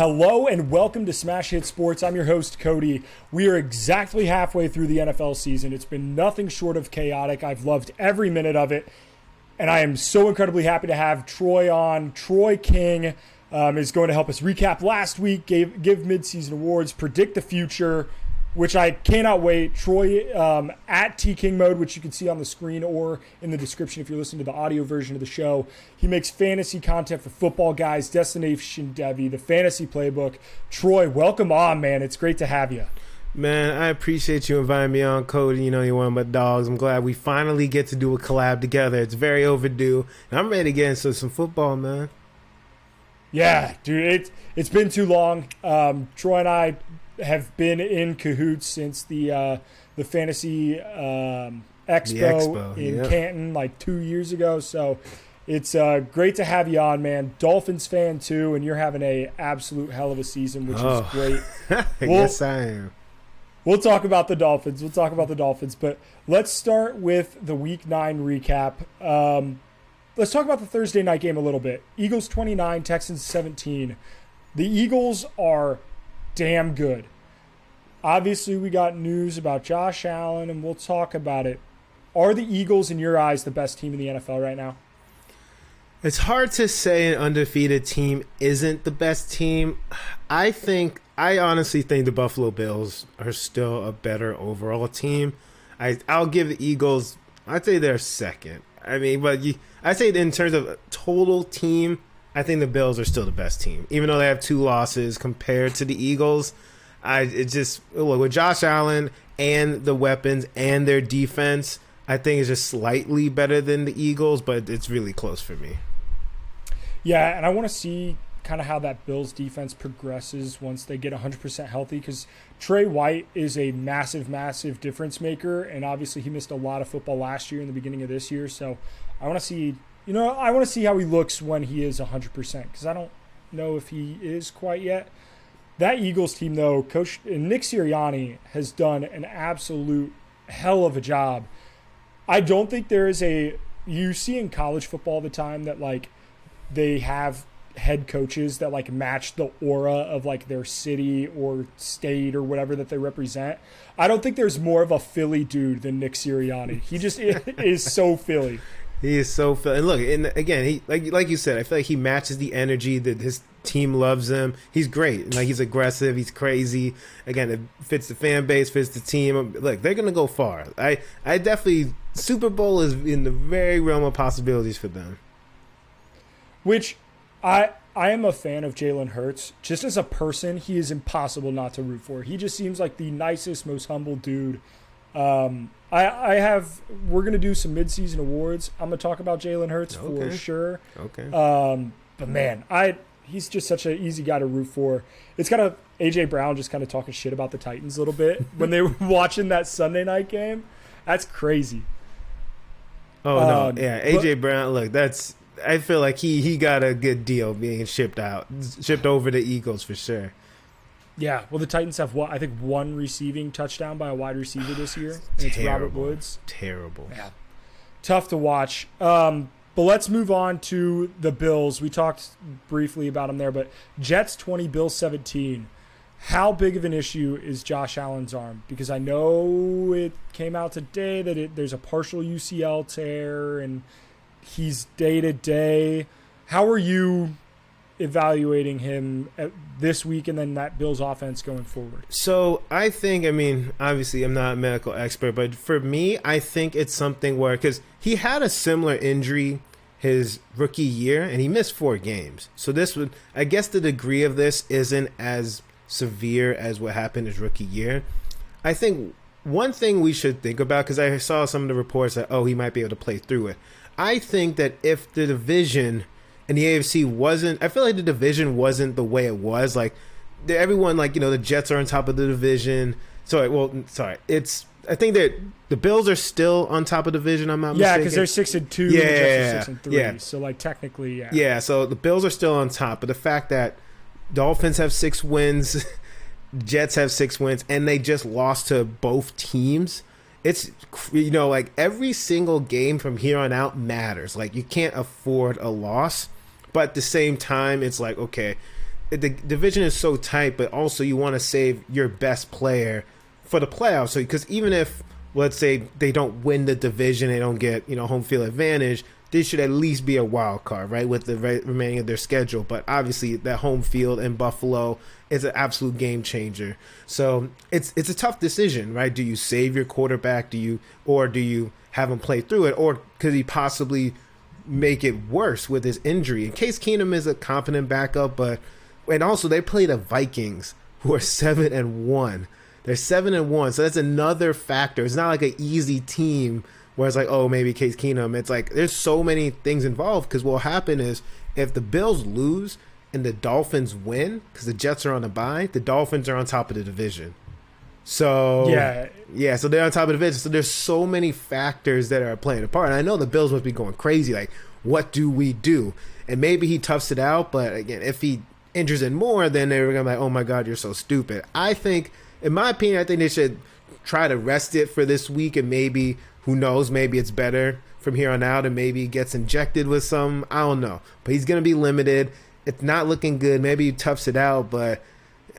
Hello and welcome to Smash Hit Sports. I'm your host, Cody. We are exactly halfway through the NFL season. It's been nothing short of chaotic. I've loved every minute of it. And I am so incredibly happy to have Troy on. Troy King um, is going to help us recap last week, gave, give midseason awards, predict the future, which I cannot wait. Troy um, at T King Mode, which you can see on the screen or in the description if you're listening to the audio version of the show. He makes fantasy content for football guys, Destination Devy, the fantasy playbook. Troy, welcome on, man. It's great to have you. Man, I appreciate you inviting me on, Cody. You know, you're one of my dogs. I'm glad we finally get to do a collab together. It's very overdue. And I'm ready to get into some football, man. Yeah, dude, it, it's been too long. Um, Troy and I have been in cahoots since the uh, the fantasy um, expo, expo, in yep. Canton like two years ago. So it's uh, great to have you on, man. Dolphins fan too, and you're having a absolute hell of a season, which Oh. is great. Well- guess I am. We'll talk about the Dolphins. We'll talk about the Dolphins, but let's start with the Week Nine recap. Um, let's talk about the Thursday night game a little bit. Eagles 29, Texans 17. The Eagles are damn good. Obviously, we got news about Josh Allen, and we'll talk about it. Are the Eagles, in your eyes, the best team in the NFL right now? It's hard to say an undefeated team isn't the best team. I think, I honestly think the Buffalo Bills are still a better overall team. I, I'll give the Eagles, I'd say they're second. I mean, but you, I say in terms of total team, I think the Bills are still the best team, even though they have two losses compared to the Eagles. I it just look with Josh Allen and the weapons and their defense. I think it's just slightly better than the Eagles, but it's really close for me. Yeah, and I want to see kind of how that Bills defense progresses once they get 100% healthy because Tre White is a massive, massive difference maker. And obviously, he missed a lot of football last year in the beginning of this year. So I want to see, you know, I want to see how he looks when he is 100% because I don't know if he is quite yet. That Eagles team, though, Coach Nick Sirianni has done an absolute hell of a job. I don't think there is a, you see in college football all the time that like, they have head coaches that like match the aura of like their city or state or whatever that they represent. I don't think there's more of a Philly dude than Nick Sirianni. He just is so Philly. He is so fun. And look, and again, he like like you said, I feel like he matches the energy that his team loves him. He's great. Like he's aggressive. He's crazy. Again, it fits the fan base, fits the team. Look, they're gonna go far. I I definitely Super Bowl is in the very realm of possibilities for them. Which I I am a fan of Jalen Hurts. Just as a person, he is impossible not to root for. He just seems like the nicest, most humble dude. Um, I I have we're gonna do some midseason awards. I'm gonna talk about Jalen Hurts for sure. Okay. Um, but man, I he's just such an easy guy to root for. It's kind of AJ Brown just kind of talking shit about the Titans a little bit when they were watching that Sunday night game. That's crazy. oh no, um, yeah. but- AJ Brown. Look, that's. I feel like he he got a good deal being shipped out, shipped over to Eagles for sure. Yeah, well, the Titans have what I think one receiving touchdown by a wide receiver this year, and it's Robert Woods. Terrible. Yeah, tough to watch. Um, but let's move on to the Bills. We talked briefly about them there, but Jets twenty, Bills seventeen. How big of an issue is Josh Allen's arm? Because I know it came out today that it, there's a partial UCL tear and he's day to day. How are you evaluating him this week and then that Bills offense going forward? So I think, I mean, obviously I'm not a medical expert, but for me, I think it's something where because he had a similar injury his rookie year and he missed four games. So this would, I guess, the degree of this isn't as severe as what happened his rookie year. I think one thing we should think about because I saw some of the reports that oh he might be able to play through it. I think that if the division and the AFC wasn't, I feel like the division wasn't the way it was. Like everyone, like you know, the Jets are on top of the division. Sorry, well, sorry, it's. I think that the Bills are still on top of the division. I'm not Yeah, because they're six and two, and the Jets are Yeah, six and three. yeah. So like technically, yeah. Yeah, so the Bills are still on top, but the fact that Dolphins have six wins, Jets have six wins, and they just lost to both teams. It's you know like every single game from here on out matters. Like you can't afford a loss, but at the same time, it's like okay, the division is so tight, but also you want to save your best player for the playoffs. So because even if let's say they don't win the division, they don't get you know home field advantage. This should at least be a wild card, right, with the re- remaining of their schedule. But obviously, that home field in Buffalo is an absolute game changer. So it's it's a tough decision, right? Do you save your quarterback? Do you or do you have him play through it, or could he possibly make it worse with his injury? In Case Keenum is a competent backup, but and also they play the Vikings, who are seven and one. They're seven and one, so that's another factor. It's not like an easy team where it's like, oh, maybe Case Keenum. It's like there's so many things involved because what will happen is if the Bills lose and the Dolphins win because the Jets are on the bye, the Dolphins are on top of the division. So Yeah. yeah, so they're on top of the division. So there's so many factors that are playing a part. And I know the Bills must be going crazy. Like, what do we do? And maybe he toughs it out, but again, if he injures it more, then they're gonna be like, oh my god, you're so stupid. I think, in my opinion, I think they should try to rest it for this week, and maybe who knows, maybe it's better from here on out, and maybe he gets injected with some. I don't know, but he's gonna be limited. It's not looking good. Maybe he toughs it out, but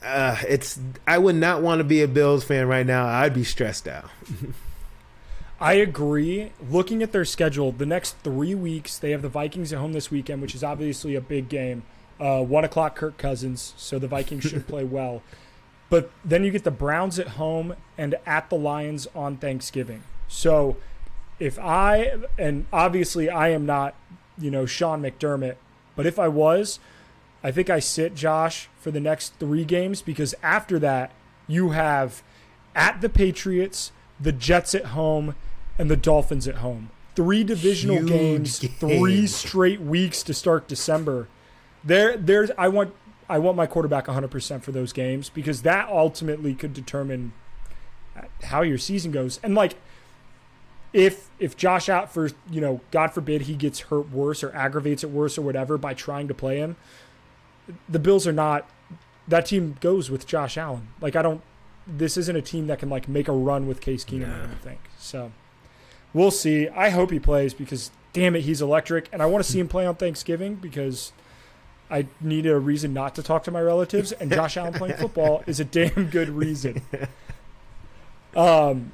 uh, it's. I would not want to be a Bills fan right now. I'd be stressed out. I agree. Looking at their schedule, the next three weeks, they have the Vikings at home this weekend, which is obviously a big game. Uh, one o'clock, Kirk Cousins, so the Vikings should play well. But then you get the Browns at home and at the Lions on Thanksgiving. So if I, and obviously I am not, you know, Sean McDermott, but if I was, I think I sit Josh for the next three games because after that, you have at the Patriots, the Jets at home, and the Dolphins at home. Three divisional Huge games, game. three straight weeks to start December. There, there's. I want, I want my quarterback 100% for those games because that ultimately could determine how your season goes. And like, if if Josh out for you know, God forbid he gets hurt worse or aggravates it worse or whatever by trying to play him, the Bills are not. That team goes with Josh Allen. Like I don't. This isn't a team that can like make a run with Case Keenum. I don't think so. We'll see. I hope he plays because damn it, he's electric, and I want to see him play on Thanksgiving because I need a reason not to talk to my relatives, and Josh Allen playing football is a damn good reason. Um,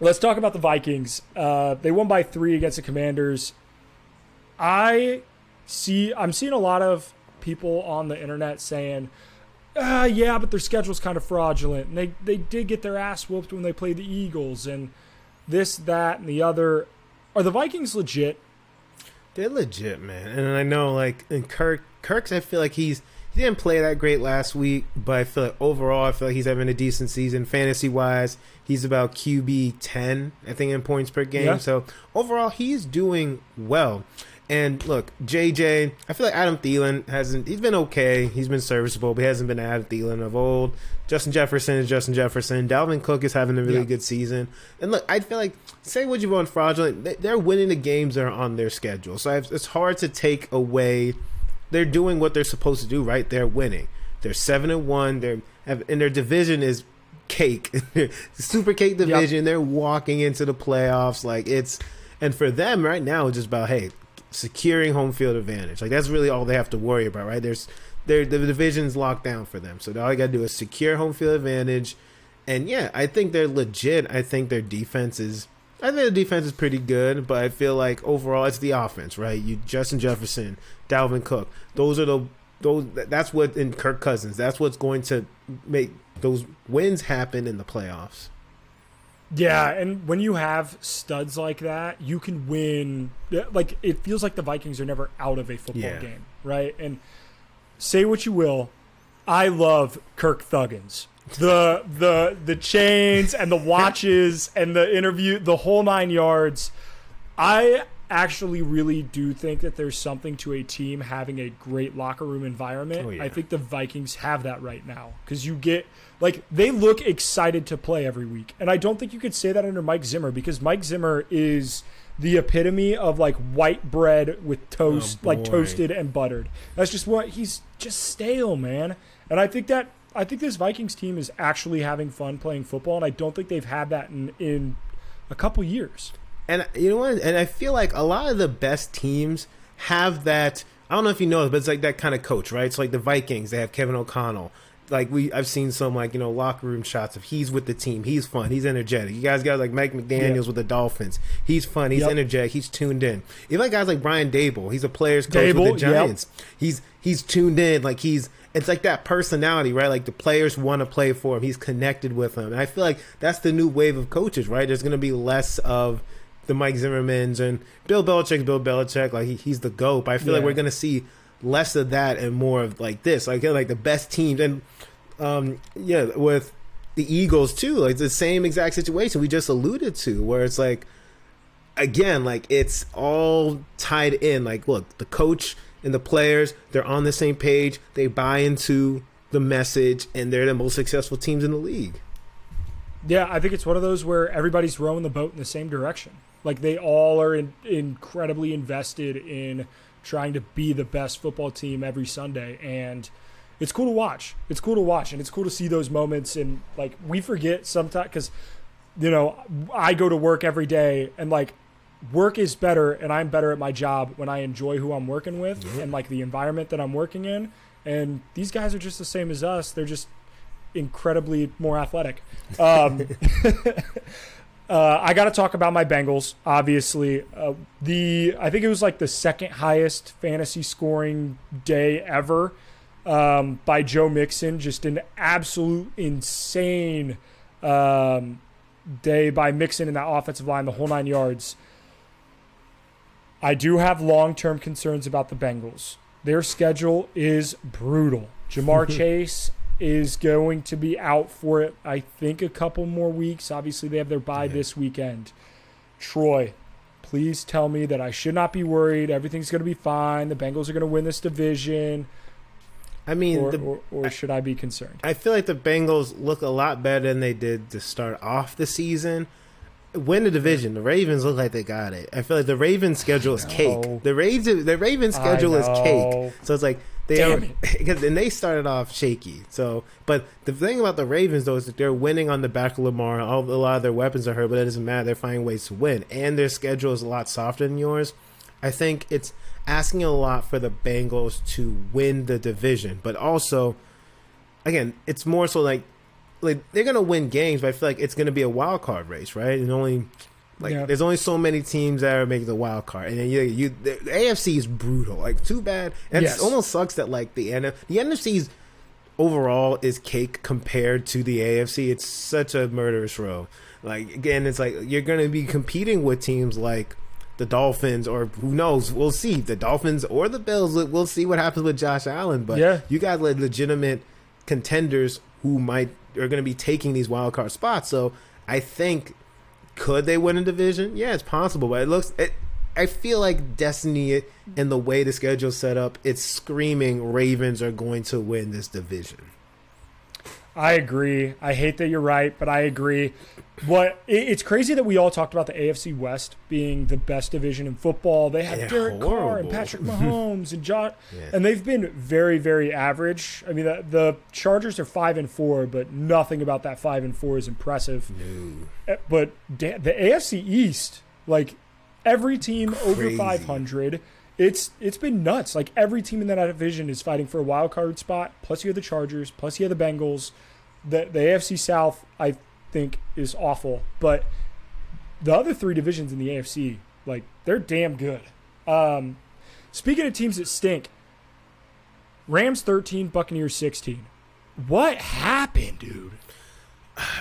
let's talk about the Vikings. Uh, they won by three against the Commanders. I see. I'm seeing a lot of people on the internet saying, uh, "Yeah, but their schedule's kind of fraudulent, and they they did get their ass whooped when they played the Eagles, and this, that, and the other." Are the Vikings legit? They're legit, man. And I know, like, in Kirk, Kirk's, I feel like he's he didn't play that great last week, but I feel like overall, I feel like he's having a decent season fantasy wise. He's about QB ten, I think, in points per game. Yeah. So overall, he's doing well. And look, JJ, I feel like Adam Thielen hasn't. He's been okay. He's been serviceable, but he hasn't been Adam Thielen of old. Justin Jefferson is Justin Jefferson. Dalvin Cook is having a really Yeah. good season. And look, I feel like say what you want fraudulent, they- they're winning the games that are on their schedule. So I've, it's hard to take away. They're doing what they're supposed to do, right? They're winning. They're seven and one. They're and their division is cake, super cake division. They're walking into the playoffs like it's. And for them right now, it's just about hey, securing home field advantage. Like that's really all they have to worry about, right? There's their the division's locked down for them. So all you got to do is secure home field advantage. And yeah, I think they're legit. I think their defense is. I think the defense is pretty good, but I feel like overall it's the offense, right? You Justin Jefferson, Dalvin Cook. Those are the those. That's what in Kirk Cousins. That's what's going to make those wins happen in the playoffs. Yeah, and when you have studs like that, you can win. Like it feels like the Vikings are never out of a football Yeah. game, right? And say what you will, I love Kirk Thuggins. The the the chains and the watches and the interview, the whole nine yards. I actually really do think that there's something to a team having a great locker room environment. Oh, yeah. I think the Vikings have that right now because you get like they look excited to play every week, and I don't think you could say that under Mike Zimmer because Mike Zimmer is the epitome of like white bread with toast, Oh, like toasted and buttered. That's just what he's just stale, man. And I think that I think this Vikings team is actually having fun playing football, and I don't think they've had that in in a couple years. And you know what? And I feel like a lot of the best teams have that. I don't know if you know, but it's like that kind of coach, right? It's like the Vikings. They have Kevin O'Connell. Like we, I've seen some like you know locker room shots of he's with the team. He's fun. He's energetic. You guys got like Mike McDaniel's Yep. with the Dolphins. He's fun. He's Yep. energetic. He's tuned in. Even like guys like Brian Daboll. He's a players coach Daboll, with the yep. Giants. He's he's tuned in. Like he's it's like that personality, right? Like the players want to play for him. He's connected with them, and I feel like that's the new wave of coaches, right? There's going to be less of the Mike Zimmermans and Bill Belichick's Bill Belichick. Like he, he's the goat. But I feel like we're going to see less of that and more of like this, like like the best teams and um yeah with the Eagles too. Like the same exact situation we just alluded to, where it's like again, like it's all tied in. Like, look, the coach and the players, they're on the same page. They buy into the message, and they're the most successful teams in the league. Yeah, I think it's one of those where everybody's rowing the boat in the same direction. Like they all are in, incredibly invested in trying to be the best football team every Sunday, and it's cool to watch. It's cool to watch, and it's cool to see those moments. And like we forget sometimes because you know I go to work every day, and like work is better, and I'm better at my job when I enjoy who I'm working with and like the environment that I'm working in. And these guys are just the same as us. They're just incredibly more athletic. Um, uh, I got to talk about my Bengals. Obviously, uh, the I think it was like the second highest fantasy scoring day ever um, by Joe Mixon. Just an absolute insane um, day by Mixon in that offensive line, the whole nine yards. I do have long term concerns about the Bengals. Their schedule is brutal. Ja'Marr Chase is going to be out for it, I think, a couple more weeks. Obviously, they have their bye this weekend. Troy, please tell me that I should not be worried. Everything's going to be fine. The Bengals are going to win this division. I mean, Or, the, or, or should I be concerned? I feel like the Bengals look a lot better than they did to start off the season. Win the division. The Ravens look like they got it. I feel like the Ravens schedule is cake. The Ravens, the Ravens schedule is cake. So it's like they Damn are because and they started off shaky. So, but the thing about the Ravens though is that they're winning on the back of Lamar. All, a lot of their weapons are hurt, but it doesn't matter. They're finding ways to win, and their schedule is a lot softer than yours. I think it's asking a lot for the Bengals to win the division, but also, again, it's more so like like they're gonna win games, but I feel like it's gonna be a wild card race, right? And only like Yeah. there's only so many teams that are making the wild card, and then you, you the, AFC is brutal. Like too bad, and Yes. it almost sucks that like the N the NFC's overall is cake compared to the AFC. It's such a murderous row. Like again, it's like you're gonna be competing with teams like the Dolphins, or who knows? We'll see the Dolphins or the Bills. We'll see what happens with Josh Allen. But Yeah. you got like legitimate contenders who might are going to be taking these wild card spots. So I think could they win a division? Yeah, it's possible, but it looks. It, I feel like destiny and the way the schedule's set up, it's screaming Ravens are going to win this division. I agree. I hate that you're right, but I agree. What it- it's crazy that we all talked about the AFC West being the best division in football. They have They're Derek Carr and. Patrick Mahomes and John, Yeah. and they've been very, very average. I mean, the, the Chargers are five and four, but nothing about that five and four is impressive. No. Uh, But the AFC East, like every team over 500, it's it's been nuts. Like every team in that division is fighting for a wild card spot. Plus you have the Chargers. Plus you have the Bengals. The the AFC South, I think, is awful. But the other three divisions in the AFC, like they're damn good. Um, speaking of teams that stink, Rams 13, Buccaneers 16. What happened, dude?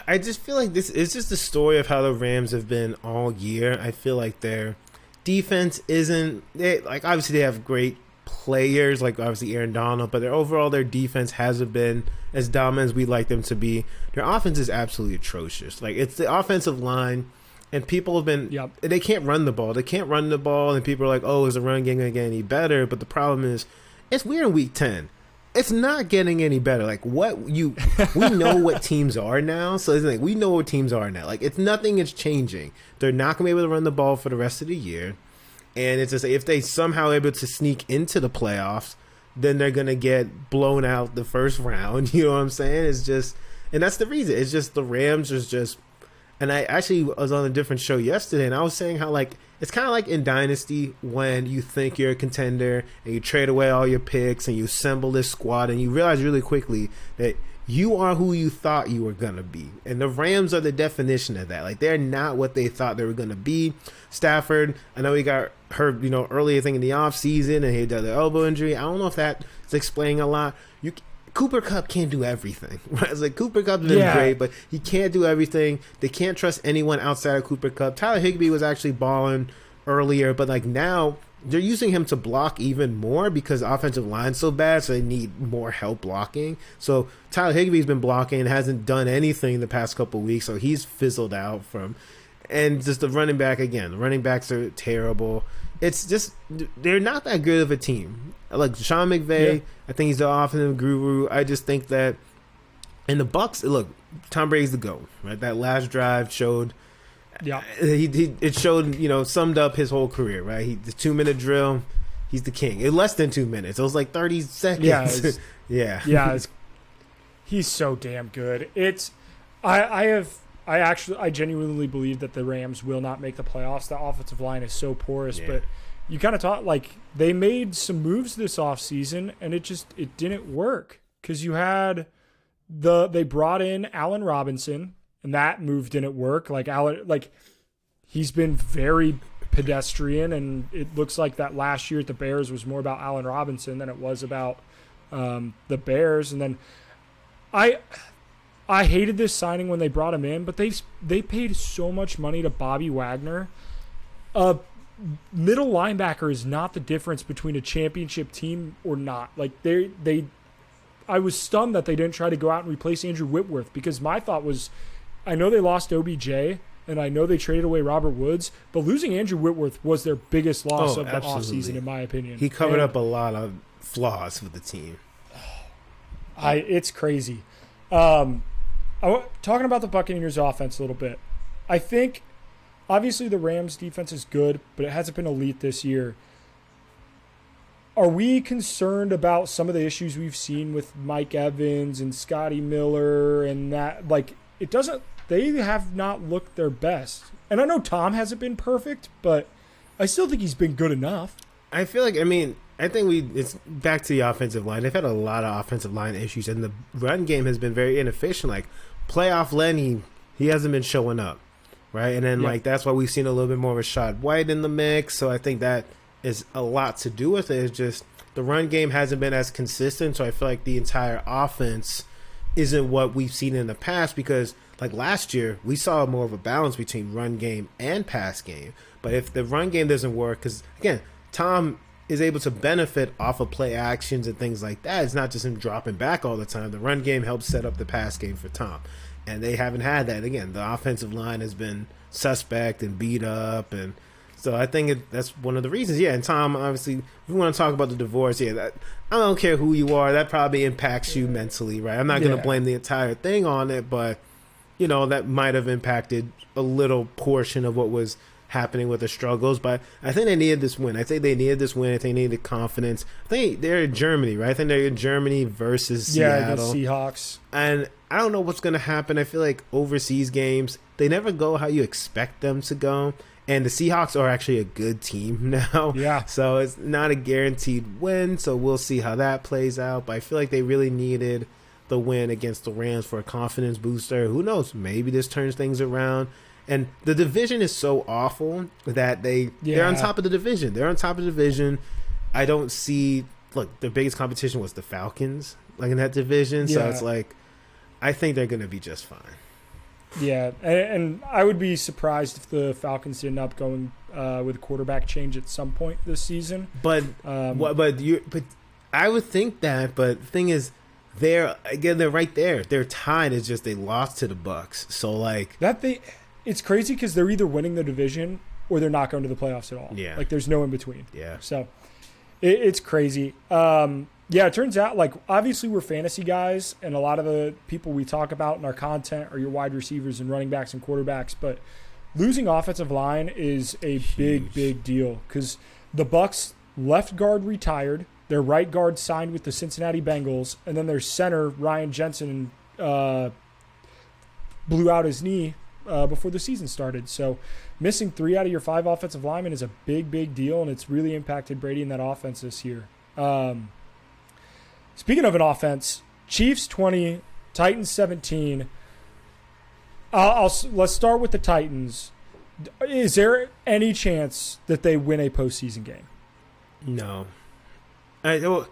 I just feel like this is just the story of how the Rams have been all year. I feel like their defense isn't they, like obviously they have great players like obviously Aaron Donald, but their overall their defense hasn't been as dominant as we'd like them to be. Their offense is absolutely atrocious. Like it's the offensive line and people have been Yep. they can't run the ball. They can't run the ball and people are like, "Oh, is the run game going to get any better?" But the problem is it's we're in week 10 it's not getting any better. Like what you, we know what teams are now. So it's like we know what teams are now. Like it's nothing is changing. They're not gonna be able to run the ball for the rest of the year, and it's just if they somehow able to sneak into the playoffs, then they're gonna get blown out the first round. You know what I'm saying? It's just, and that's the reason. It's just the Rams is just. And I actually was on a different show yesterday, and I was saying how like it's kind of like in Dynasty when you think you're a contender and you trade away all your picks and you assemble this squad and you realize really quickly that you are who you thought you were going to be. And the Rams are the definition of that. Like they're not what they thought they were going to be. Stafford, I know he got hurt, you know, earlier thing in the off season and he had the elbow injury. I don't know if that's explaining a lot. You Cooper Kupp can't do everything. Right? It's like Cooper Kupp's been yeah. great, but he can't do everything. They can't trust anyone outside of Cooper Kupp. Tyler Higbee was actually balling earlier, but like now they're using him to block even more because offensive line's so bad, so they need more help blocking. So Tyler Higbee's been blocking, and hasn't done anything the past couple weeks, so he's fizzled out from. And just the running back again, the running backs are terrible. It's just they're not that good of a team. Like Sean McVay, yeah. I think he's the offensive guru. I just think that in the Bucs, look, Tom Brady's the go. Right, that last drive showed yeah, he, he it showed you know summed up his whole career. Right, he the two minute drill. He's the king. In less than two minutes, it was like thirty seconds. Yeah, yeah, yeah. he's so damn good. It's I I have I actually I genuinely believe that the Rams will not make the playoffs. The offensive line is so porous, yeah. but you kind of thought like they made some moves this offseason and it just it didn't work cuz you had the they brought in Allen Robinson and that move didn't work. Like Allen, like he's been very pedestrian, and it looks like that last year at the Bears was more about Allen Robinson than it was about um, the Bears. And then I. I hated this signing when they brought him in, but they they paid so much money to Bobby Wagner. A middle linebacker is not the difference between a championship team or not. Like they they I was stunned that they didn't try to go out and replace Andrew Whitworth because my thought was I know they lost OBJ and I know they traded away Robert Woods, but losing Andrew Whitworth was their biggest loss oh, of the absolutely. offseason, in my opinion. He covered and, up a lot of flaws with the team. I it's crazy. Um, I, talking about the Buccaneers offense a little bit. I think obviously the Rams defense is good, but it hasn't been elite this year. Are we concerned about some of the issues we've seen with Mike Evans and Scotty Miller and that like it doesn't they have not looked their best. And I know Tom hasn't been perfect, but I still think he's been good enough. I feel like I mean I think we it's back to the offensive line. They've had a lot of offensive line issues, and the run game has been very inefficient. Like playoff Lenny, he hasn't been showing up, right? And then yep. like that's why we've seen a little bit more of Rachaad White in the mix. So I think that is a lot to do with it. It's just the run game hasn't been as consistent. So I feel like the entire offense isn't what we've seen in the past because like last year we saw more of a balance between run game and pass game but if the run game doesn't work because again tom is able to benefit off of play actions and things like that it's not just him dropping back all the time the run game helps set up the pass game for tom and they haven't had that again the offensive line has been suspect and beat up and so I think it, that's one of the reasons. Yeah, and Tom, obviously, we want to talk about the divorce. Yeah, that, I don't care who you are. That probably impacts you mentally, right? I'm not going to blame the entire thing on it, but you know that might have impacted a little portion of what was happening with the struggles. But I think they needed this win. I think they needed this win. I think they needed confidence. I think they're in Germany, right? I think they're in Germany versus yeah, Seattle. Seahawks. And I don't know what's going to happen. I feel like overseas games they never go how you expect them to go. And the Seahawks are actually a good team now. Yeah. So it's not a guaranteed win. So we'll see how that plays out. But I feel like they really needed the win against the Rams for a confidence booster. Who knows? Maybe this turns things around. And the division is so awful that they yeah. they're on top of the division. They're on top of the division. I don't see look, the biggest competition was the Falcons, like in that division. Yeah. So it's like I think they're gonna be just fine. Yeah, and, I would be surprised if the Falcons end up going uh, with a quarterback change at some point this season. But um, what? But you? But I would think that. But the thing is, they're again they're right there. They're tied. It's just they lost to the Bucs. So like that they it's crazy because they're either winning the division or they're not going to the playoffs at all. Yeah, like there's no in between. Yeah, so it, it's crazy. Um, yeah, it turns out like obviously we're fantasy guys, and a lot of the people we talk about in our content are your wide receivers and running backs and quarterbacks, but losing offensive line is a big big deal because the Bucs left guard retired their right guard signed with the Cincinnati Bengals, and then their center Ryan Jensen uh, blew out his knee uh, before the season started. So missing three out of your five offensive linemen is a big, big deal, and it's really impacted Brady in that offense this year. Um, speaking of an offense, Chiefs 20, Titans 17. I'll, I'll let's start with the Titans. Is there any chance that they win a postseason game? No. I, well,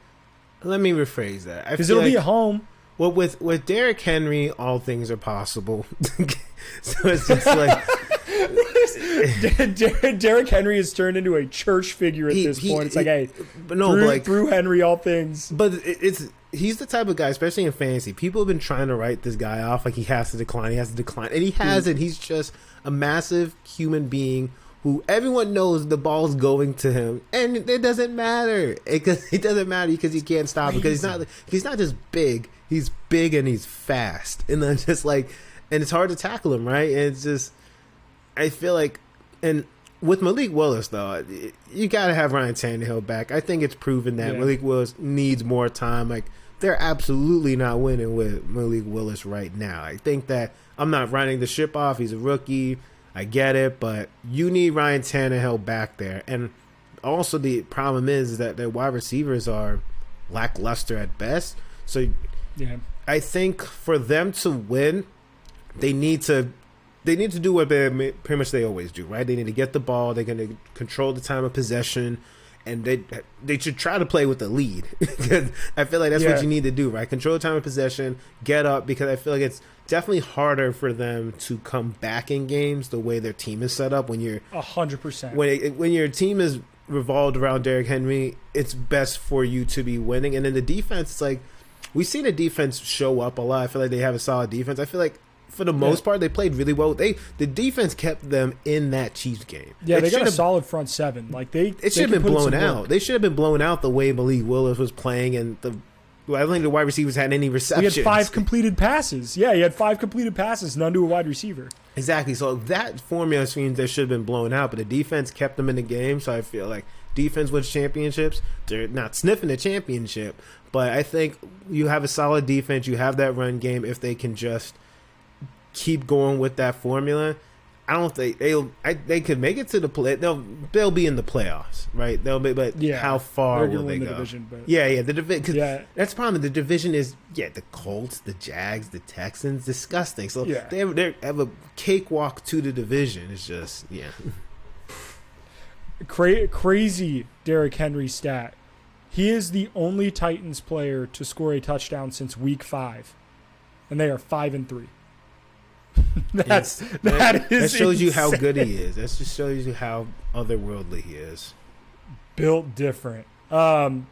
let me rephrase that. Because it'll like, be at home. Well, with with Derrick Henry, all things are possible. so it's just like Derrick Henry has turned into a church figure at He- this he- point. It's he- like, hey, but no, through, but like through Henry, all things. But it's he's the type of guy, especially in fantasy. People have been trying to write this guy off like he has to decline, he has to decline, and he hasn't. He's just a massive human being who everyone knows the ball's going to him, and it doesn't matter because it, doesn't matter because he can't stop because he's not he's not just big, he's big and he's fast, and then just like, and it's hard to tackle him, right? And it's just, I feel like, and. With Malik Willis, though, you got to have Ryan Tannehill back. I think it's proven that Yeah. Malik Willis needs more time. Like they're absolutely not winning with Malik Willis right now. I think that I'm not running the ship off. He's a rookie. I get it, but you need Ryan Tannehill back there. And also the problem is that their wide receivers are lackluster at best. So Yeah. I think for them to win, they need to they need to do what they pretty much they always do, right? They need to get the ball. They're going to control the time of possession, and they they should try to play with the lead. I feel like that's Yeah. what you need to do, right? Control the time of possession, get up, because I feel like it's definitely harder for them to come back in games the way their team is set up when you're A hundred percent. when it, when your team is revolved around Derrick Henry, it's best for you to be winning. And then the defense, it's like we've seen the defense show up a lot. I feel like they have a solid defense. I feel like for the most Yeah. part they played really well. They the defense kept them in that Chiefs game. Yeah, It they got should a solid front seven. Like they, It should have been blown out. Work. They should have been blown out the way Malik Willis was playing, and the well, I don't think the wide receivers had any He receptions. had five completed passes. Yeah, he had five completed passes, none to a wide receiver. Exactly. So that formula seems they should have been blown out, but the defense kept them in the game. So I feel like defense wins championships. They're not sniffing the championship, but I think you have a solid defense. You have that run game. If they can just keep going with that formula, I don't think they'll. I, they could make it to the play. They'll they'll be in the playoffs, right? They'll be, but Yeah, how far will they the go? division, Yeah, yeah, the division. Yeah, that's the problem. The division is yeah, the Colts, the Jags, the Texans, disgusting. So Yeah. they have, they have a cakewalk to the division. It's just yeah, Cra- crazy Derrick Henry stat. He is the only Titans player to score a touchdown since week five, and they are five and three. That's that is that shows you how good he is. That just shows you how otherworldly he is. built different. Um,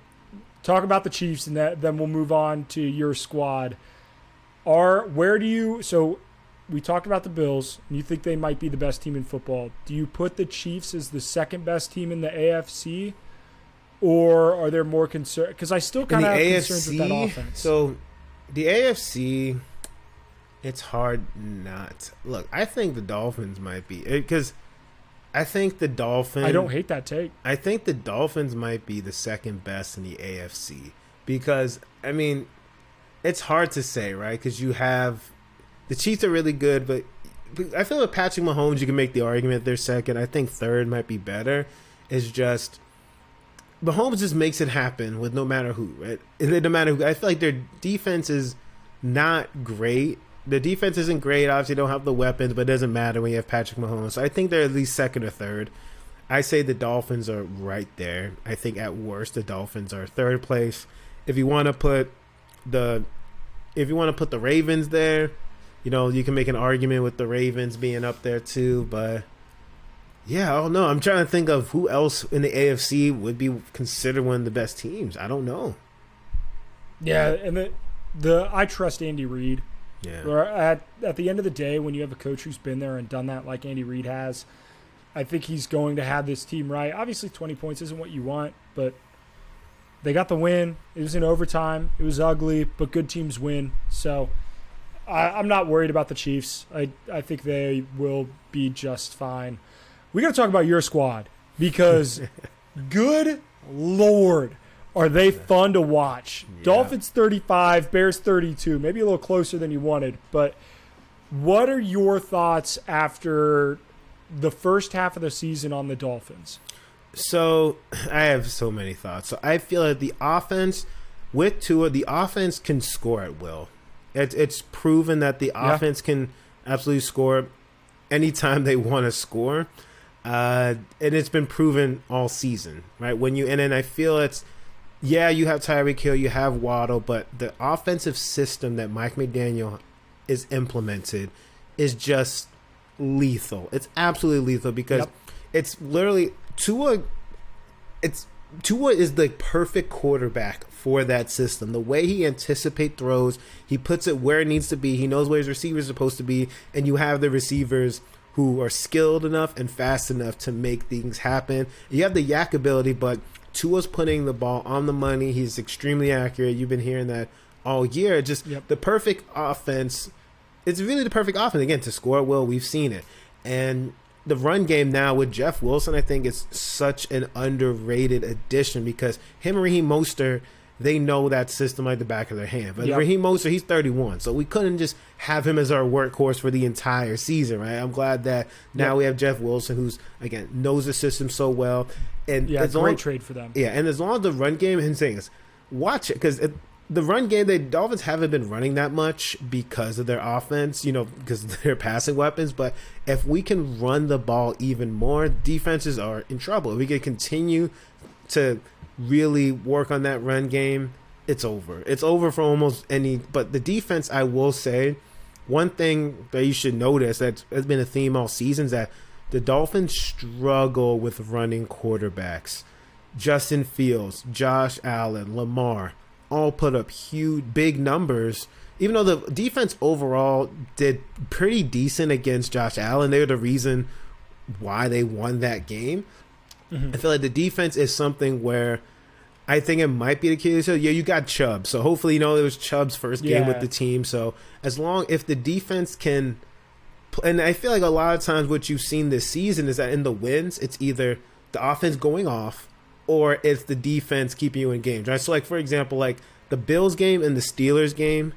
talk about the Chiefs, and that, then we'll move on to your squad. Are where do you? So we talked about the Bills, and you think they might be the best team in football. Do you put the Chiefs as the second best team in the AFC, or are there more concern? Because I still kind of have concerns with that AFC, offense. so the AFC, it's hard not look. I think the Dolphins might be eh, because I think the Dolphins. I don't hate that take. I think the Dolphins might be the second best in the AFC because I mean, it's hard to say, right? Because you have the Chiefs are really good, but I feel with Patrick Mahomes, you can make the argument they're second. I think third might be better. It's just Mahomes just makes it happen with no matter who, right? No matter who, I feel like their defense is not great. The defense isn't great. Obviously, don't have the weapons, but it doesn't matter when you have Patrick Mahomes. So I think they're at least second or third. I say the Dolphins are right there. I think at worst the Dolphins are third place. If you want to put the if you want to put the Ravens there, you know, you can make an argument with the Ravens being up there too, but yeah, I don't know. I'm trying to think of who else in the AFC would be considered one of the best teams. I don't know. Yeah, and the the I trust Andy Reid. Yeah. At at the end of the day, when you have a coach who's been there and done that, like Andy Reid has, I think he's going to have this team right. Obviously, twenty points isn't what you want, but they got the win. It was in overtime. It was ugly, but good teams win. So I, I'm not worried about the Chiefs. I I think they will be just fine. We got to talk about your squad because, good lord, are they fun to watch? Yeah. Dolphins 35, Bears 32, maybe a little closer than you wanted, but What are your thoughts after the first half of the season on the Dolphins? So I have so many thoughts. So I feel that the offense with Tua, the offense can score at will. It's it's proven that the Yeah. offense can absolutely score anytime they want to score, uh, and it's been proven all season, right? When you and then I feel it's yeah, you have Tyreek Hill, you have Waddle, but the offensive system that Mike McDaniel is implemented is just lethal. It's absolutely lethal because Yep. it's literally Tua. It's Tua is the perfect quarterback for that system. The way he anticipate throws, he puts it where it needs to be. He knows where his receivers are supposed to be, and you have the receivers who are skilled enough and fast enough to make things happen. You have the YAC ability, but Tua's putting the ball on the money. He's extremely accurate. You've been hearing that all year. Just Yep. the perfect offense. It's really the perfect offense again to score well. We've seen it, and the run game now with Jeff Wilson, I think is such an underrated addition because him and Raheem Mostert, they know that system like the back of their hand. But Yep. Raheem Mostert, he's 31, so we couldn't just have him as our workhorse for the entire season, right? I'm glad that now Yep. we have Jeff Wilson, who's again knows the system so well, and Yeah, as great long trade for them. yeah, and as long as the run game and things, watch it because the run game, the Dolphins haven't been running that much because of their offense, you know, because their passing weapons. But if we can run the ball even more, defenses are in trouble. If we can continue to really work on that run game, it's over. It's over for almost any. But the defense, I will say, one thing that you should notice that has been a theme all season is that the Dolphins struggle with running quarterbacks. Justin Fields, Josh Allen, Lamar all put up huge, big numbers. Even though the defense overall did pretty decent against Josh Allen, they're the reason why they won that game. Mhm. I feel like the defense is something where I think it might be the case. So yeah, you got Chubb, so hopefully you know it was Chubb's first game with the team. So as long if the defense can, and I feel like a lot of times what you've seen this season is that in the wins, it's either the offense going off or it's the defense keeping you in games. Right. So like for example, like the Bills game and the Steelers game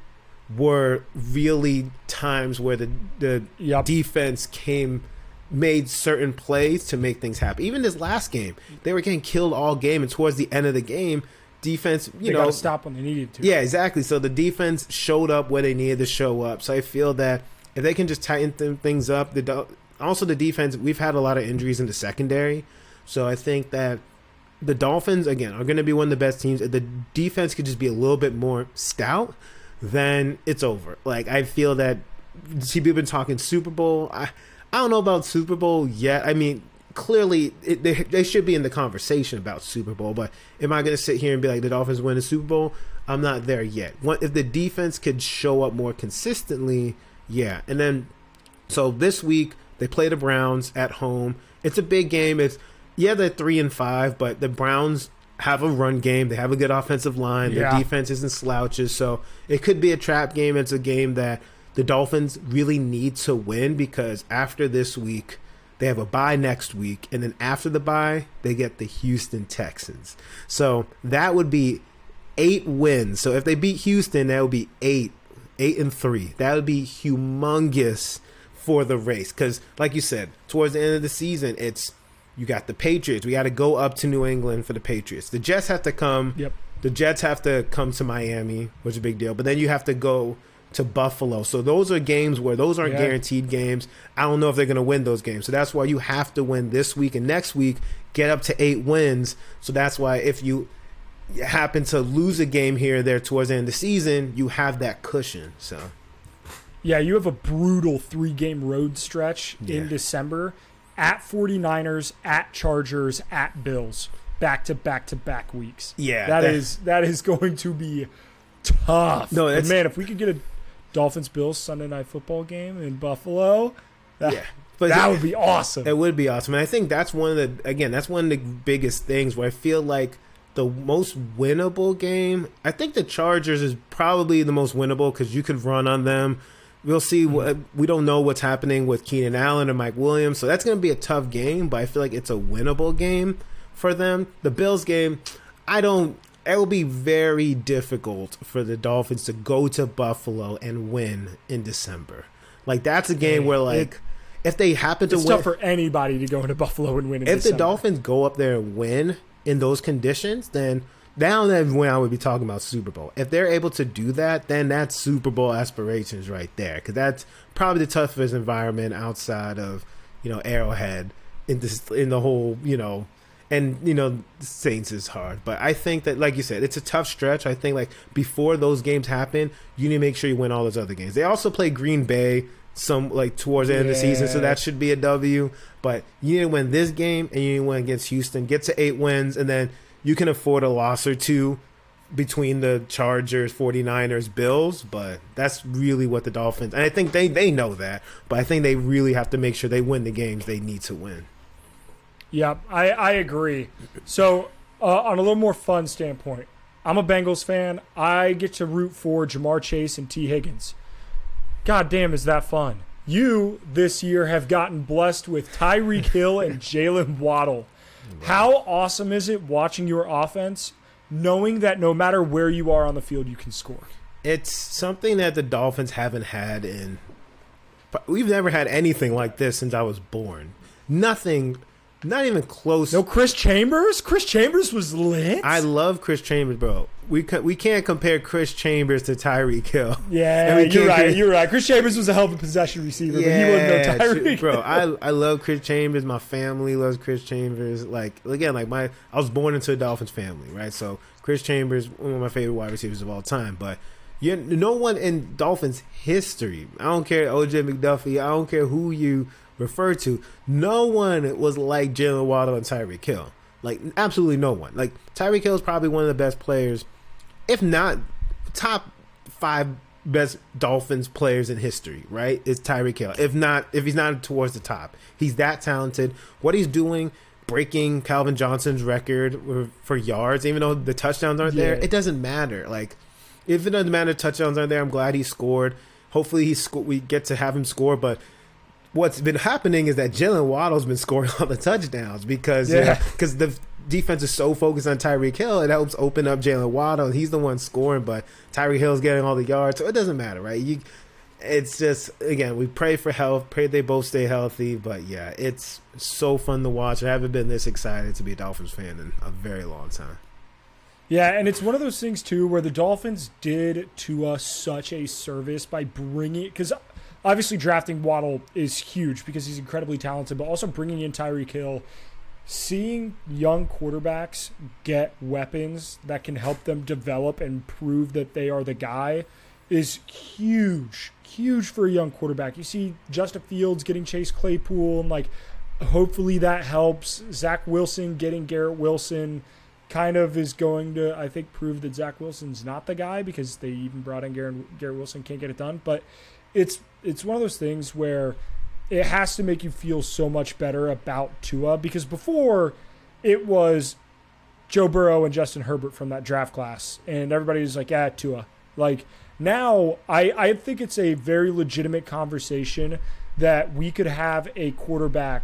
were really times where the the Yep. defense came made certain plays to make things happen. Even this last game, they were getting killed all game, and towards the end of the game, defense, you they know, got to stop when they needed to. yeah, exactly. So the defense showed up where they needed to show up. So I feel that if they can just tighten th- things up, the also the defense, we've had a lot of injuries in the secondary, so I think that the Dolphins again are going to be one of the best teams. If the defense could just be a little bit more stout, then it's over. Like I feel that people been talking Super Bowl. I I don't know about Super Bowl yet. I mean, clearly it, they they should be in the conversation about Super Bowl. But am I going to sit here and be like the Dolphins win the Super Bowl? I'm not there yet. What if the defense could show up more consistently? Yeah, and then so this week they play the Browns at home. It's a big game. It's yeah, they're three and five, but the Browns have a run game. They have a good offensive line. Their Yeah. defense isn't slouches, so it could be a trap game. It's a game that the Dolphins really need to win because after this week, they have a bye next week, and then after the bye, they get the Houston Texans. So that would be eight wins. So if they beat Houston, that would be eight, eight and three. That would be humongous for the race because, like you said, towards the end of the season, it's you got the Patriots. We got to go up to New England for the Patriots. The Jets have to come. Yep. The Jets have to come to Miami, which is a big deal. But then you have to go to Buffalo. So those are games where those aren't Yeah. guaranteed games. I don't know if they're going to win those games. So that's why you have to win this week and next week, get up to eight wins. So that's why if you happen to lose a game here or there towards the end of the season, you have that cushion. So Yeah, you have a brutal three game road stretch Yeah. in December at 49ers, at Chargers, at Bills, back to back to back weeks. yeah, that is that is going to be tough. No, But that's- man, if we could get a Dolphins Bills Sunday night football game in Buffalo, that, yeah. But that yeah, would be awesome. It would be awesome. And I think that's one of the again, that's one of the biggest things where I feel like the most winnable game. I think the Chargers is probably the most winnable because you could run on them. We'll see. What, we don't know what's happening with Keenan Allen and Mike Williams, so that's going to be a tough game. But I feel like it's a winnable game for them. The Bills game, I don't. It will be very difficult for the Dolphins to go to Buffalo and win in December. Like that's a game where like it- if they happen to It's win, tough for anybody to go into Buffalo and win. In if the Dolphins go up there and win in those conditions, then now then when I would be talking about Super Bowl. If they're able to do that, then that's Super Bowl aspirations right there. Because that's probably the toughest environment outside of you know Arrowhead in this in the whole you know. And you know, Saints is hard, but I think that, like you said, it's a tough stretch. I think like before those games happen, you need to make sure you win all those other games. They also play Green Bay some like towards the end of the season, so that should be a W. But you need to win this game and you need to win against Houston. Get to eight wins, and then you can afford a loss or two between the Chargers, 49ers, Bills. But that's really what the Dolphins, and I think they, they know that. But I think they really have to make sure they win the games they need to win. Yeah, I, I agree. So, uh, on a little more fun standpoint, I'm a Bengals fan. I get to root for Ja'Marr Chase and Tee Higgins. God damn, is that fun? You this year have gotten blessed with Tyreek Hill and Jaylen Waddle. How awesome is it watching your offense, knowing that no matter where you are on the field, you can score? It's something that the Dolphins haven't had in. We've never had anything like this since I was born. Nothing, not even close. No Chris Chambers? Chris Chambers was lit. I love Chris Chambers, bro. We we can't compare Chris Chambers to Tyreek Hill. yeah, you're right. get- You're right. Chris Chambers was a hell of a possession receiver, but he wasn't no Tyreek. bro. I I love Chris Chambers. My family loves Chris Chambers. Like again, like my I was born into a Dolphins family, right? So Chris Chambers, one of my favorite wide receivers of all time. But you, no one in Dolphins history. I don't care OJ McDuffie. I don't care who you refer to. No one was like Jaylen Waddle and Tyreek Hill. Like absolutely no one. Like Tyreek Hill is probably one of the best players, if not top five best Dolphins players in history, right? Is Tyreek Hill. If not, if he's not towards the top, he's that talented. What he's doing, breaking Calvin Johnson's record for yards, even though the touchdowns aren't there, it doesn't matter. Like, if it doesn't matter, touchdowns aren't there. I'm glad he scored. Hopefully, he sco- we get to have him score, but. What's been happening is that Jaylen Waddle's been scoring all the touchdowns because Yeah. because the defense is so focused on Tyreek Hill, it helps open up Jaylen Waddle. He's the one scoring, but Tyreek Hill's getting all the yards, so it doesn't matter, right? You, it's just again, we pray for health, pray they both stay healthy. But yeah, it's so fun to watch. I haven't been this excited to be a Dolphins fan in a very long time. Yeah, and it's one of those things too where the Dolphins did to us such a service by bringing because obviously drafting Waddle is huge because he's incredibly talented, but also bringing in Tyreek Hill, seeing young quarterbacks get weapons that can help them develop and prove that they are the guy is huge, huge for a young quarterback. You see Justin Fields getting Chase Claypool, and like hopefully that helps. Zach Wilson getting Garrett Wilson kind of is going to, I think, prove that Zach Wilson's not the guy because they even brought in Garrett, Garrett Wilson, can't get it done. But it's it's one of those things where it has to make you feel so much better about Tua because before it was Joe Burrow and Justin Herbert from that draft class, and everybody was like, "Yeah, Tua." Like now, I I think it's a very legitimate conversation that we could have a quarterback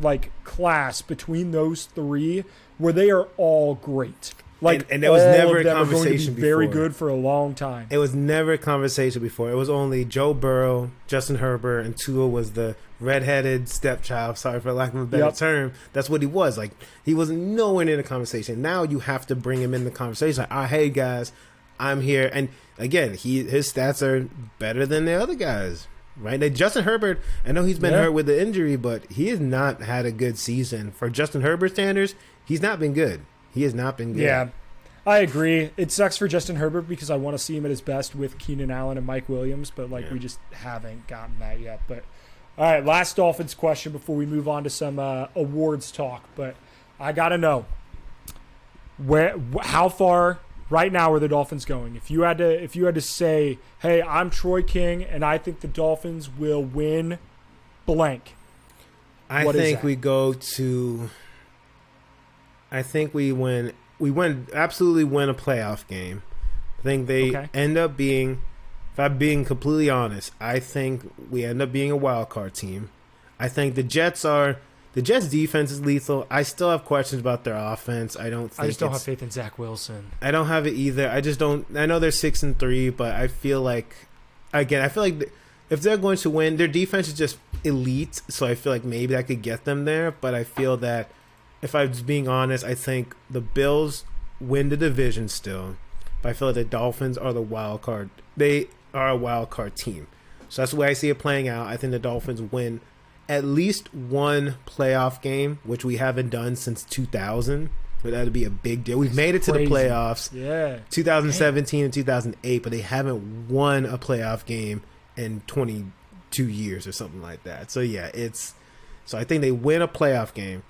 like class between those three where they are all great. Like And- and there was never a them are going to be conversation very good for a long time. It was never a conversation before. It was only Joe Burrow, Justin Herbert, and Tua was the redheaded stepchild. Sorry for lack of a better Yep. term. That's what he was. Like he was nowhere near the conversation. Now you have to bring him in the conversation. Like, ah, hey guys, I'm here. And again, he his stats are better than the other guys. Right? Now, Justin Herbert, I know he's been Yeah. hurt with the injury, but he has not had a good season. For Justin Herbert standards, he's not been good. He has not been good. Yeah, I agree. It sucks for Justin Herbert because I want to see him at his best with Keenan Allen and Mike Williams, but like Yeah. we just haven't gotten that yet. But all right, last Dolphins question before we move on to some uh, awards talk. But I gotta know where, how far right now are the Dolphins going? If you had to, if you had to say, hey, I'm Troy King, and I think the Dolphins will win blank. I think we go to. I think we win. We win absolutely win a playoff game. I think they Okay. end up being. If I'm being completely honest, I think we end up being a wild card team. I think the Jets are. The Jets' defense is lethal. I still have questions about their offense. I don't. Think I just don't have faith in Zach Wilson. I don't have it either. I just don't. I know they're six and three, but I feel like, again, I feel like if they're going to win, their defense is just elite. So I feel like maybe that could get them there. But I feel that if I was being honest, I think the Bills win the division still. But I feel like the Dolphins are the wild card. They are a wild card team. So that's the way I see it playing out. I think the Dolphins win at least one playoff game, which we haven't done since 2000. But that'd be a big deal. We've made it to the playoffs. Yeah. 2017 and 2008, but they haven't won a playoff game in 22 years or something like that. So yeah, it's so I think they win a playoff game.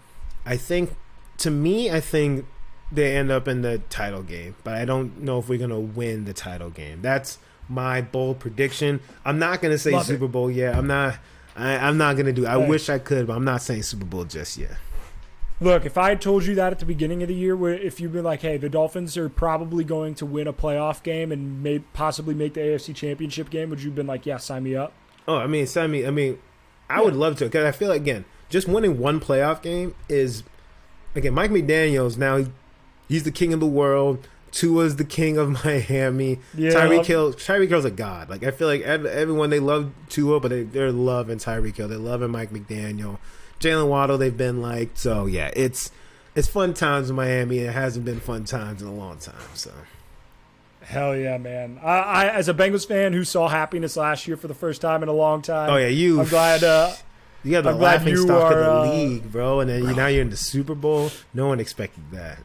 I think to me, I think they end up in the title game, but I don't know if we're gonna win the title game. That's my bold prediction. I'm not gonna say Love it. Super Bowl yet. I'm not. I, I'm not gonna do. I Hey. wish I could, but I'm not saying Super Bowl just yet. Look, if I had told you that at the beginning of the year, where if you'd been like, "Hey, the Dolphins are probably going to win a playoff game and may possibly make the AFC Championship game," would you have been like, "Yeah, sign me up"? Oh, I mean, sign me. I mean, I would love to because I feel like, again, just winning one playoff game is again Mike McDaniel's now he, he's the king of the world. Tua's the king of Miami. Yeah. Tyreek Hill. Tyreek Hill's a god. Like I feel like ev- everyone they love Tua, but they, they're loving Tyreek Hill. They're loving Mike McDaniel. Jaylen Waddle. They've been like so. Yeah, it's it's fun times in Miami. It hasn't been fun times in a long time. So Hell yeah, man! I, I as a Bengals fan who saw happiness last year for the first time in a long time. oh yeah, you. I'm glad. Uh, You have the I'm laughing stock are, of the uh, league, bro, and then you, now you're in the Super Bowl. No one expected that.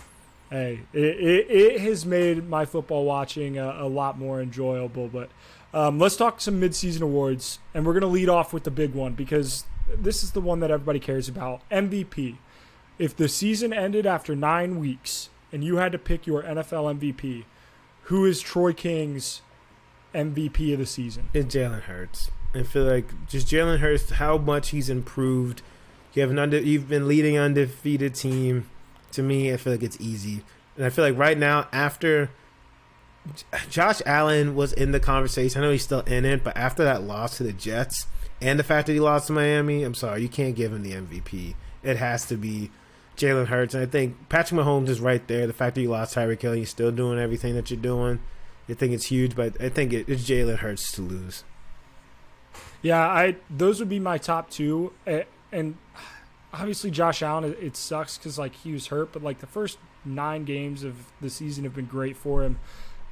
hey, it, it, it has made my football watching a, a lot more enjoyable. But um, let's talk some midseason awards, and we're gonna lead off with the big one because this is the one that everybody cares about: MVP. If the season ended after nine weeks and you had to pick your NFL MVP, who is Troy King's MVP of the season? It's Jalen Hurts. I feel like just Jalen Hurts, how much he's improved. You have an under, you've been leading an undefeated team. To me, I feel like it's easy, and I feel like right now after Josh Allen was in the conversation. I know he's still in it, but after that loss to the Jets and the fact that he lost to Miami, I'm sorry, you can't give him the MVP. It has to be Jalen Hurts, and I think Patrick Mahomes is right there. The fact that you lost Tyreek Hill, you're still doing everything that you're doing. I think it's huge, but I think it, it's Jalen Hurts to lose. Yeah, I those would be my top two, eh, and obviously Josh Allen. It sucks because like he was hurt, but like the first nine games of the season have been great for him.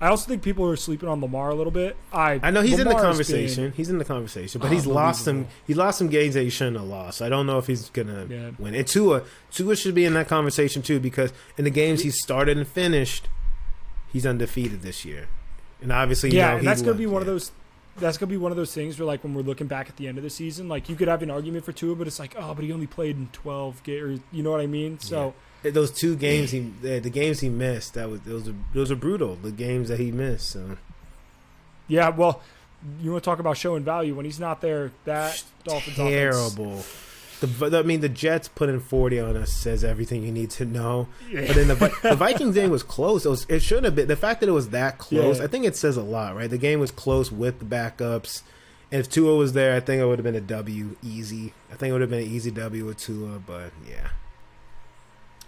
I also think people are sleeping on Lamar a little bit. I I know he's in the conversation. been- He's in the conversation, but oh, he's lost some. He lost some games that he shouldn't have lost. I don't know if he's gonna Yeah. win. And Tua, Tua should be in that conversation too because in the games he started and finished, he's undefeated this year. And obviously, you yeah, know, and that's gonna won. be one of those. That's gonna be one of those things where, like, when we're looking back at the end of the season, like you could have an argument for Tua, but it's like, oh, but he only played in twelve games, you know what I mean? So Those two games he, the games he missed, that was those are those are brutal. The games that he missed. So yeah, well, you want to talk about showing value when he's not there? That Dolphins offense- terrible. The, I mean, the Jets putting forty on us says everything you need to know. But then the, the Vikings game was close. It, was, it should have been. The fact that it was that close, Yeah. I think it says a lot, right? The game was close with the backups. And if Tua was there, I think it would have been a W easy. I think it would have been an easy W with Tua, but yeah.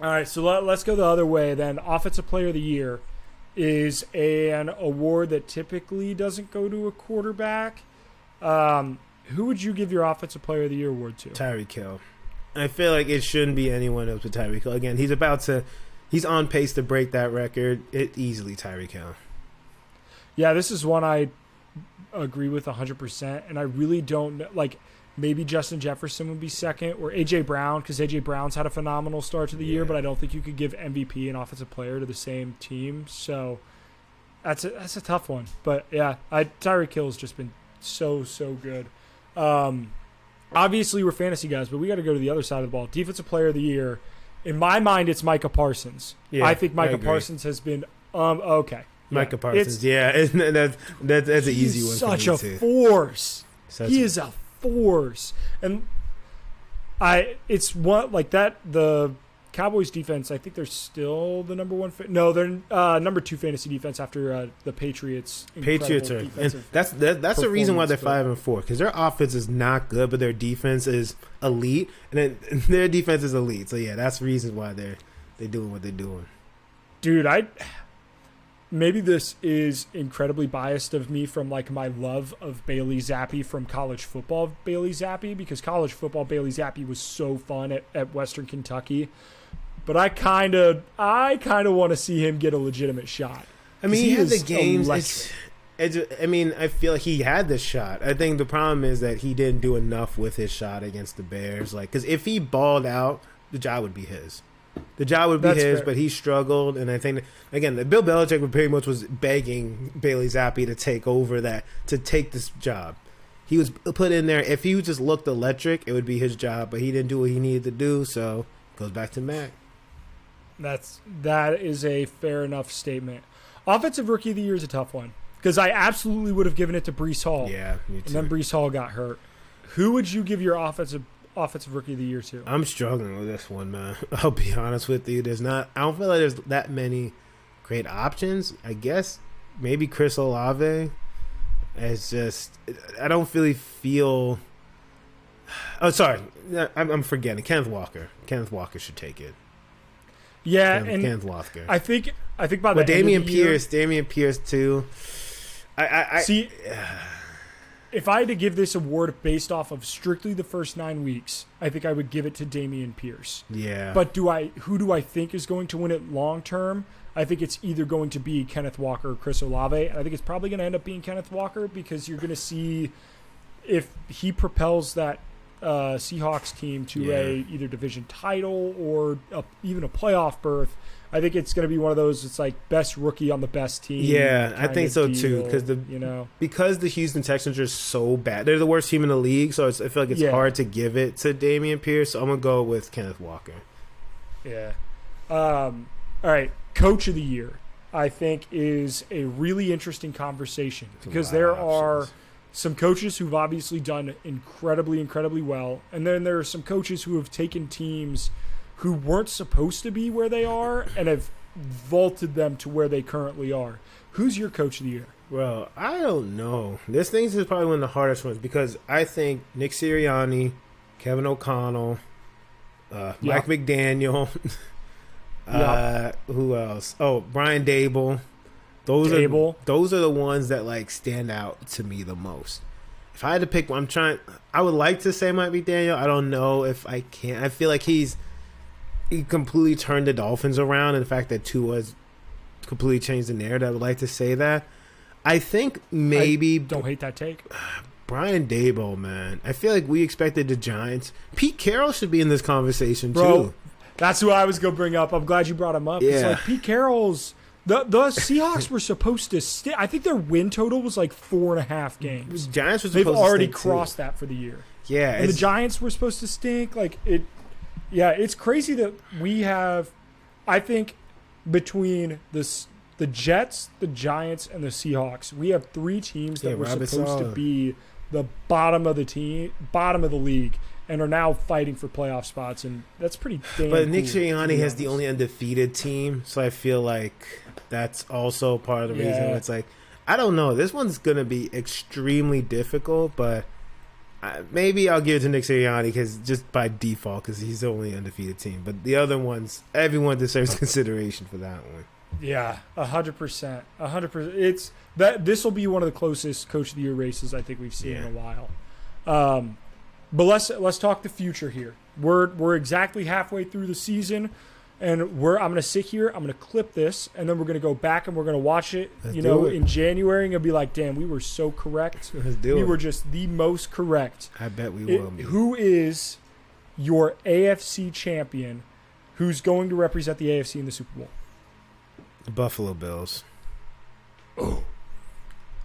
All right, so let, let's go the other way then. Offensive Player of the Year is an award that typically doesn't go to a quarterback. Um, who would you give your Offensive Player of the Year award to? Tyreek Hill. I feel like it shouldn't be anyone else but Tyreek Hill. Again, he's about to, he's on pace to break that record. It easily Tyreek Hill. Yeah, this is one I agree with 100%, and I really don't know. Like, maybe Justin Jefferson would be second, or A.J. Brown, because A.J. Brown's had a phenomenal start to the year, but I don't think you could give MVP and Offensive Player to the same team. So that's a, that's a tough one. But yeah, I, Tyreek Hill's just been so, so good. Um, obviously, we're fantasy guys, but we got to go to the other side of the ball. Defensive Player of the Year. In my mind, it's Micah Parsons. Yeah, I think Micah agree. Parsons has been um okay. Yeah, Micah Parsons. it's- yeah, that, that, that's an easy one Such a too. force. Such he a- is a force, and I it's one like that. The Cowboys defense, I think they're still the number one. Fa- no, they're uh, number two fantasy defense after uh, the Patriots. Patriots are, and that's that, that's the reason why they're five and four because their offense is not good, but their defense is elite, and then their defense is elite. So yeah, that's the reason why they're they're doing what they're doing. dude. I maybe this is incredibly biased of me from like my love of Bailey Zappe from college football Bailey Zappe because college football Bailey Zappe was so fun at, at Western Kentucky. But I kind of I kind of want to see him get a legitimate shot. I mean, he, he had the games. It's, it's, I mean, I feel like he had the shot. I think the problem is that he didn't do enough with his shot against the Bears. Like, because if he balled out, the job would be his. The job would be That's his, fair. but he struggled. And I think again, the Bill Belichick pretty much was begging Bailey Zappe to take over that to take this job. He was put in there. If he just looked electric, it would be his job. But he didn't do what he needed to do, so goes back to Mac. That's that is a fair enough statement. Offensive rookie of the year is a tough one because I absolutely would have given it to Breece Hall. Yeah, me and then Breece Hall got hurt. Who would you give your offensive offensive rookie of the year to? I'm struggling with this one, man. I'll be honest with you. There's not. I don't feel like there's that many great options. I guess maybe Chris Olave. It's just I don't really feel. Oh, sorry. I'm forgetting. Kenneth Walker. Kenneth Walker should take it. Yeah, Kenneth, and Kenneth Walker. I think I think by the But end of Dameon the year- Pierce. Dameon Pierce too. I. I, I See, if I had to give this award based off of strictly the first nine weeks, I think I would give it to Dameon Pierce. yeah. But do I? Who do I think is going to win it long term? I think it's either going to be Kenneth Walker or Chris Olave. And I think it's probably going to end up being Kenneth Walker because you're going to see if he propels that uh, Seahawks team to Yeah. a either division title or a, even a playoff berth. I think it's going to be one of those. It's like best rookie on the best team. Yeah, I think so too, Because the- you know because the Houston Texans are so bad. They're the worst team in the league, so it's, I feel like it's Yeah. hard to give it to Dameon Pierce. So I'm gonna go with Kenneth Walker. Yeah. Um, all right. Coach of the year, I think, is a really interesting conversation because there of are options. Some coaches who've obviously done incredibly, incredibly well. And then there are some coaches who have taken teams who weren't supposed to be where they are and have vaulted them to where they currently are. Who's your coach of the year? Well, I don't know. This thing is probably one of the hardest ones because I think Nick Sirianni, Kevin O'Connell, uh, Yeah. Mike McDaniel, uh, who else? Oh, Brian Daboll. Those Daboll. are those are the ones that like stand out to me the most. If I had to pick one, I'm trying. I would like to say Mike McDaniel. I don't know if I can. I feel like he's he completely turned the Dolphins around, and the fact that Tua's completely changed the narrative. I would like to say that. I think maybe Don't hate that take. Brian Daboll, man. I feel like we expected the Giants. Pete Carroll should be in this conversation Bro, too. That's who I was going to bring up. I'm glad you brought him up. It's Yeah. like Pete Carroll's. The, the Seahawks were supposed to stay. I think their win total was like four and a half games. Giants was They've supposed to already stink, too. crossed that for the year. Yeah, And the Giants were supposed to stink. Like it, yeah, it's crazy that we have. I think between the the Jets, the Giants, and the Seahawks, we have three teams that Yeah, were supposed to be the bottom of the team, bottom of the league, and are now fighting for playoff spots. And that's pretty damn. But Nick cool, to Sirianni has the only undefeated team, so I feel like that's also part of the reason. Yeah. It's like I don't know. This one's gonna be extremely difficult, but I, maybe I'll give it to Nick Sirianni because just by default, because he's the only undefeated team. But the other ones, everyone deserves consideration for that one. Yeah, a hundred percent, a hundred percent. It's that this will be one of the closest coach of the year races I think we've seen in a while. Um, but let's let's talk the future here. We're we're exactly halfway through the season, and we're I'm gonna sit here, I'm gonna clip this, and then we're gonna go back and we're gonna watch it. Let's you know, it. in January, and be like, damn, we were so correct. Let's do we it. were just the most correct. I bet we It- will be. who is your AFC champion? Who's going to represent the AFC in the Super Bowl? The Buffalo Bills. Oh.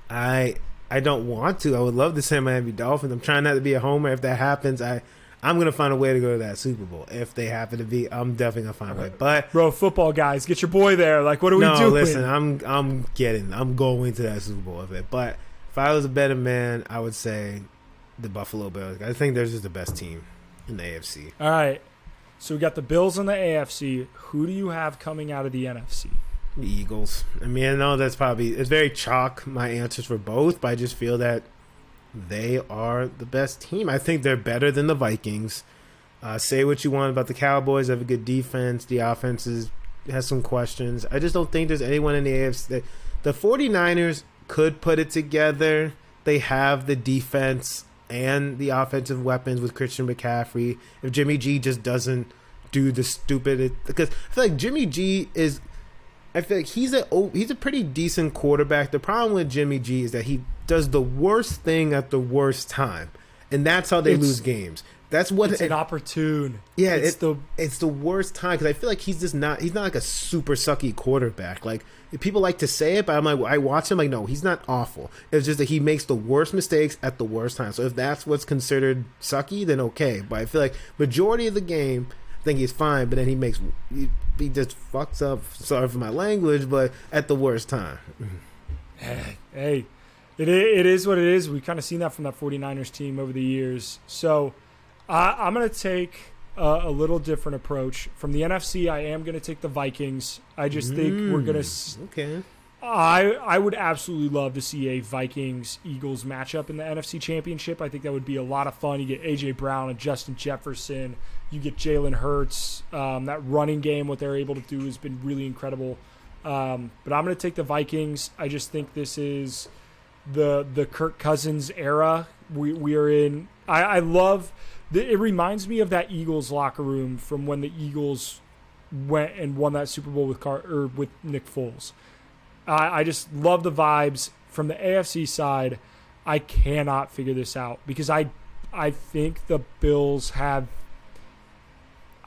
I I don't want to. I would love to say Miami Dolphins. I'm trying not to be a homer. If that happens, I I'm gonna find a way to go to that Super Bowl. If they happen to be, I'm definitely gonna find a way. But Bro, football guys, get your boy there. Like, what are no, we doing? No, listen, I'm I'm getting. I'm going to that Super Bowl with it. But if I was a better man, I would say the Buffalo Bills. I think they're just the best team in the AFC. All right. So we got the Bills in the AFC. Who do you have coming out of the NFC? The Eagles. I mean, I know that's probably it's very chalk my answers for both, but I just feel that they are the best team. I think they're better than the Vikings. Uh, say what you want about the Cowboys, they have a good defense. The offense is has some questions. I just don't think there's anyone in the AFC. The, the 49ers could put it together. They have the defense and the offensive weapons with Christian McCaffrey. If Jimmy G just doesn't do the stupid, because I feel like Jimmy G is. I feel like he's a oh, he's a pretty decent quarterback. The problem with Jimmy G is that he does the worst thing at the worst time, and that's how they It's- lose games. That's what It's an opportune. yeah, it's it- the it's the worst time because I feel like he's just not he's not like a super sucky quarterback. Like people like to say it, but I'm like I watch him like no, he's not awful. It's just that he makes the worst mistakes at the worst time. So if that's what's considered sucky, then okay. But I feel like majority of the game, I think he's fine. But then he makes he, just fucks up. Sorry for my language, but at the worst time. hey, it it is what it is. We've kind of seen that from that 49ers team over the years. So I I'm going to take a, a little different approach. From the NFC, I am going to take the Vikings. I just think we're going Mm, to. okay. I I would absolutely love to see a Vikings Eagles matchup in the NFC Championship. I think that would be a lot of fun. You get AJ Brown and Justin Jefferson. You get Jalen Hurts. Um, that running game, what they're able to do, has been really incredible. Um, but I'm going to take the Vikings. I just think this is the the Kirk Cousins era. We we are in. I, I love. The, it reminds me of that Eagles locker room from when the Eagles went and won that Super Bowl with Car or with Nick Foles. I, I just love the vibes from the AFC side. I cannot figure this out because I I think the Bills have.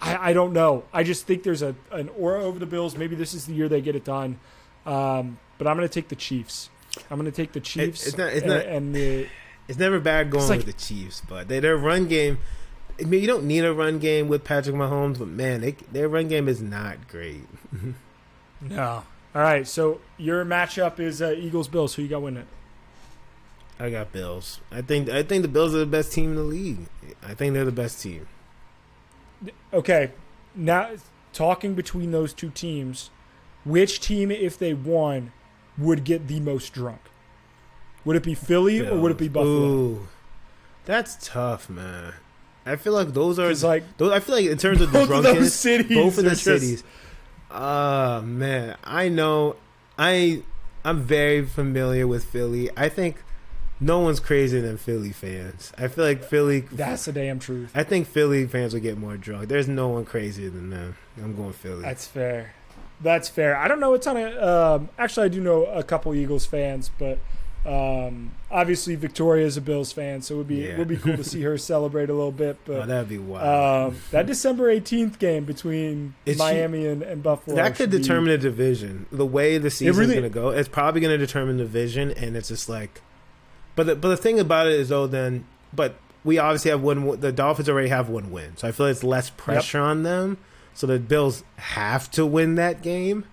I, I don't know. I just think there's a an aura over the Bills. Maybe this is the year they get it done. Um, but I'm going to take the Chiefs. I'm going to take the Chiefs. it's not- it's and, not- and the It's never bad going like- with the Chiefs, but they, their run game. I mean, you don't need a run game with Patrick Mahomes, but man, they, their run game is not great. no. All right. So your matchup is uh, Eagles Bills. Who you got winning? It? I got Bills. I think I think the Bills are the best team in the league. I think they're the best team. Okay, now talking between those two teams, which team, if they won, would get the most drunk? Would it be Philly or would it be Buffalo? Ooh, that's tough, man. I feel like those are like those. I feel like in terms of the both of drunkenness, those cities, both of the just- cities. Ah man, I know. I I'm very familiar with Philly. I think no one's crazier than Philly fans. I feel like Philly. That's the damn truth. I think Philly fans will get more drunk. There's no one crazier than them. I'm going Philly. That's fair. That's fair. I don't know a ton of. Um, actually, I do know a couple Eagles fans, but um, obviously Victoria is a Bills fan, so it would be Yeah. it would be cool to see her celebrate a little bit. oh, But that'd be wild. um, that December eighteenth game between Is she- Miami and, and Buffalo that could should be- determine a division. The way the season's really- going to go, it's probably going to determine the division, and it's just like. But the, but the thing about it is though, then but we obviously have one. The Dolphins already have one win, so I feel like it's less pressure on them. So the Bills have to win that game.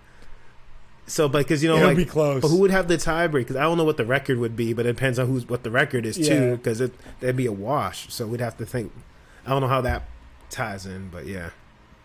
So, but because you know, It'll like, be close. but who would have the tiebreak? Because I don't know what the record would be, but it depends on who's what the record is Yeah. too. Because it that'd be a wash. So we'd have to think. I don't know how that ties in, but yeah.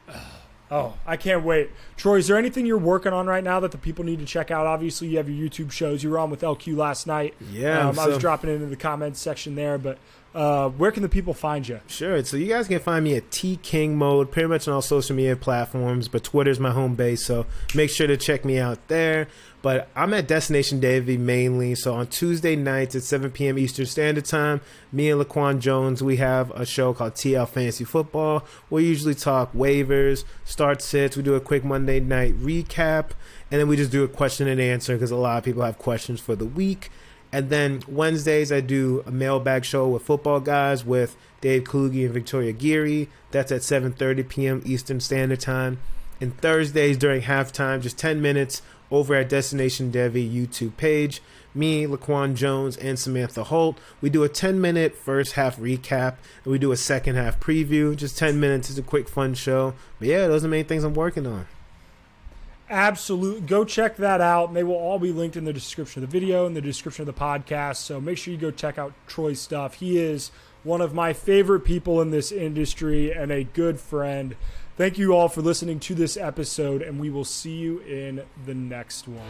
Oh, I can't wait. Troy, is there anything you're working on right now that the people need to check out? Obviously, you have your YouTube shows. You were on with LQ last night. Yeah, um, I was dropping it into the comments section there, but uh, where can the people find you? Sure. So you guys can find me at T King Mode, pretty much on all social media platforms, but Twitter's my home base, so make sure to check me out there. But I'm at Destination Devy mainly. So on Tuesday nights at 7 p.m. Eastern Standard Time, me and Laquan Jones, we have a show called TL Fantasy Football. We usually talk waivers, start sits. We do a quick Monday night recap, and then we just do a question and answer because a lot of people have questions for the week. And then Wednesdays, I do a mailbag show with football guys with Dave Kluge and Victoria Geary. That's at 7:30 p.m. Eastern Standard Time. And Thursdays during halftime, just 10 minutes over at Destination Devy YouTube page. Me, Laquan Jones, and Samantha Holt. We do a 10 minute first half recap, and we do a second half preview. Just 10 minutes is a quick, fun show. But yeah, those are the main things I'm working on. Absolutely. Go check that out. They will all be linked in the description of the video and the description of the podcast. So make sure you go check out Troy's stuff. He is one of my favorite people in this industry and a good friend. Thank you all for listening to this episode, and we will see you in the next one.